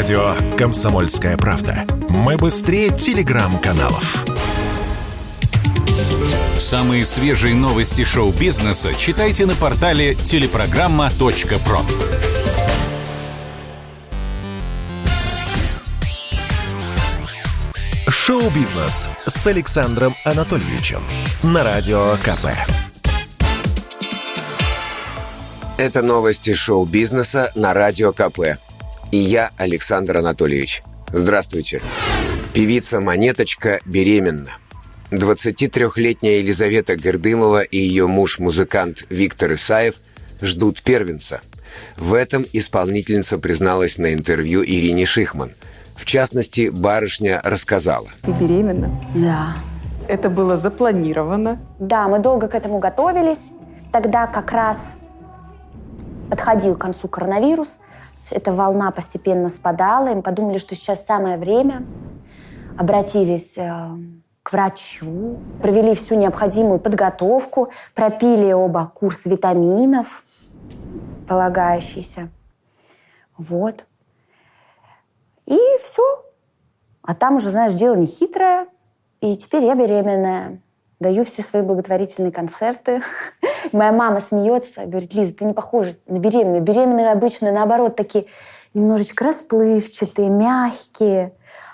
Радио «Комсомольская правда». Мы быстрее телеграм-каналов. Самые свежие новости шоу-бизнеса читайте на портале телепрограмма.про. Шоу-бизнес с Александром Анатольевичем на Радио КП. Это новости шоу-бизнеса на Радио КП. И я, Александр Анатольевич. Здравствуйте. Певица Монеточка беременна. 23-летняя Елизавета Гордымова и ее муж-музыкант Виктор Исаев ждут первенца. В этом исполнительница призналась на интервью Ирине Шихман. В частности, барышня рассказала. Ты беременна? Да. Это было запланировано. Да, мы долго к этому готовились. Тогда как раз подходил к концу коронавирус. Эта волна постепенно спадала. И мы подумали, что сейчас самое время. Обратились э, к врачу, провели всю необходимую подготовку, пропили оба курс витаминов, полагающийся. Вот. И все. А там уже, знаешь, дело не хитрое. И теперь я беременная. Даю все свои благотворительные концерты. Моя мама смеется, говорит, Лиза, ты не похожа на беременную. Беременные обычно, наоборот, такие немножечко расплывчатые, мягкие.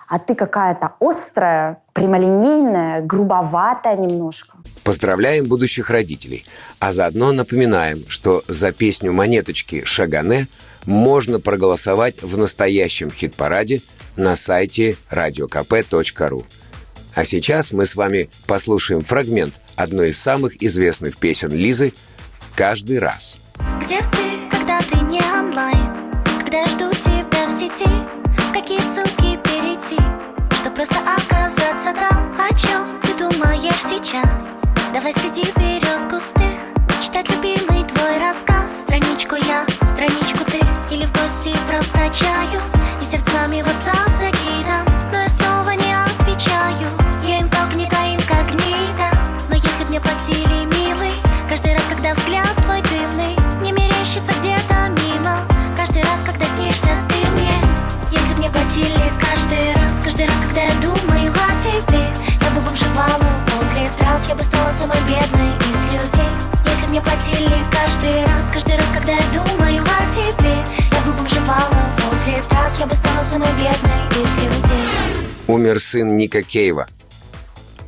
А ты какая-то острая, прямолинейная, грубоватая немножко. Поздравляем будущих родителей. А заодно напоминаем, что за песню «Монеточки» Шагане можно проголосовать в настоящем хит-параде на сайте radiokp.ru. А сейчас мы с вами послушаем фрагмент одной из самых известных песен Лизы «Каждый раз». Где ты, когда ты не онлайн? Когда я жду тебя в сети? В какие ссылки перейти? Что просто оказаться там? О чем ты думаешь сейчас? Давай среди берез густых Читать любимый твой рассказ Страничку я, страничку ты Или в гости просто чаю И сердцами WhatsApp закидам Умер сын Ника Кейва.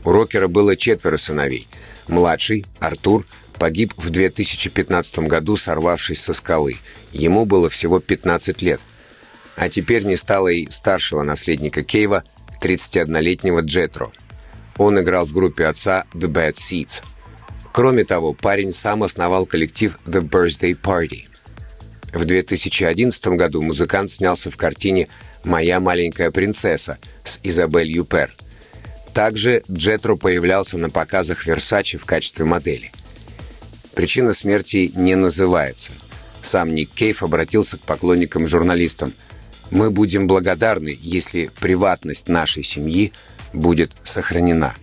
У рокера было четверо сыновей. Младший, Артур, погиб в 2015 году, сорвавшись со скалы. Ему было всего 15 лет. А теперь не стало и старшего наследника Кейва, 31-летнего Джетро. Он играл в группе отца The Bad Seeds. Кроме того, парень сам основал коллектив The Birthday Party. В 2011 году музыкант снялся в картине «Моя маленькая принцесса» с Изабель Юпер. Также Джетро появлялся на показах Versace в качестве модели. Причина смерти не называется. Сам Ник Кейв обратился к поклонникам и журналистам. «Мы будем благодарны, если приватность нашей семьи будет сохранена».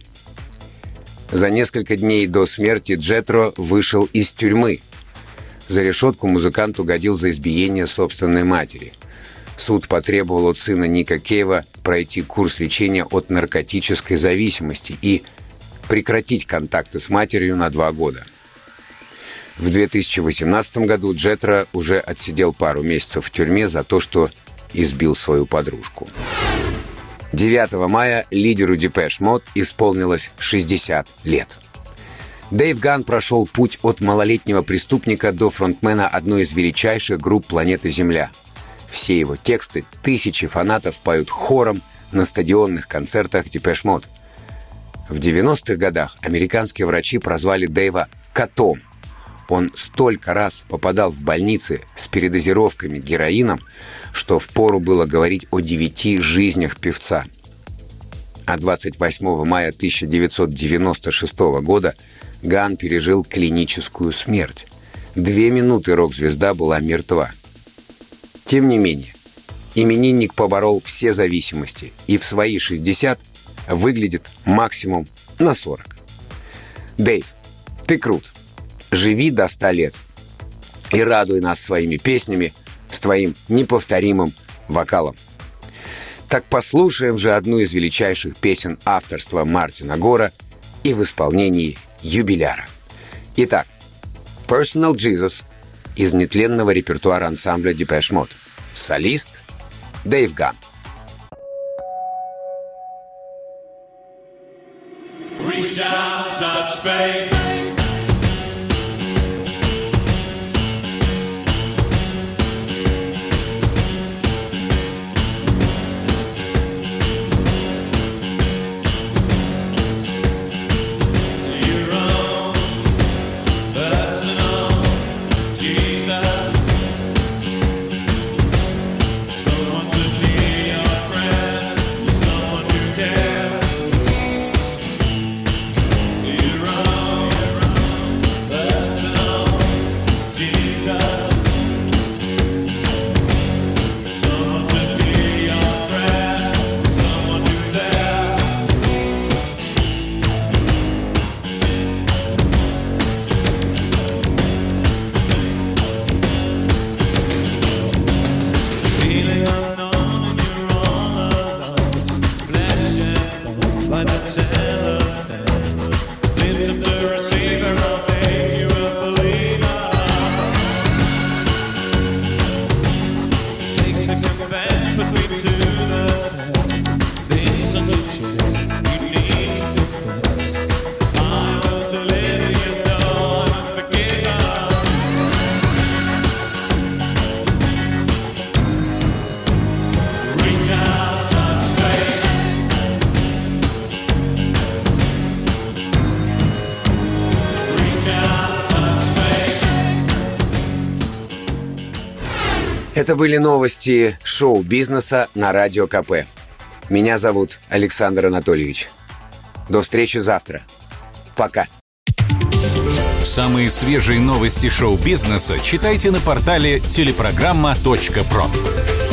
За несколько дней до смерти Джетро вышел из тюрьмы. За решетку музыкант угодил за избиение собственной матери. Суд потребовал от сына Ника Кейва пройти курс лечения от наркотической зависимости и прекратить контакты с матерью на два года. В 2018 году Джетро уже отсидел пару месяцев в тюрьме за то, что избил свою подружку. 9 мая лидеру Depeche Mode исполнилось 60 лет. Дэйв Ган прошел путь от малолетнего преступника до фронтмена одной из величайших групп планеты Земля. Все его тексты тысячи фанатов поют хором на стадионных концертах Depeche Mode. В 90-х годах американские врачи прозвали Дэйва «котом». Он столько раз попадал в больницы с передозировками героином, что впору было говорить о девяти жизнях певца. А 28 мая 1996 года Ган пережил клиническую смерть. Две минуты рок-звезда была мертва. Тем не менее, именинник поборол все зависимости и в свои 60 выглядит максимум на 40. Дэйв, ты крут. Живи до 100 лет. И радуй нас своими песнями с твоим неповторимым вокалом. Так послушаем же одну из величайших песен авторства Мартина Гора и в исполнении юбиляра. Итак, Personal Jesus из нетленного репертуара ансамбля Depeche Mode. Солист Дэйв Ган. Reach out, touch faith. Это были новости шоу-бизнеса на Радио КП. Меня зовут Александр Анатольевич. До встречи завтра. Пока. Самые свежие новости шоу-бизнеса читайте на портале телепрограмма.про.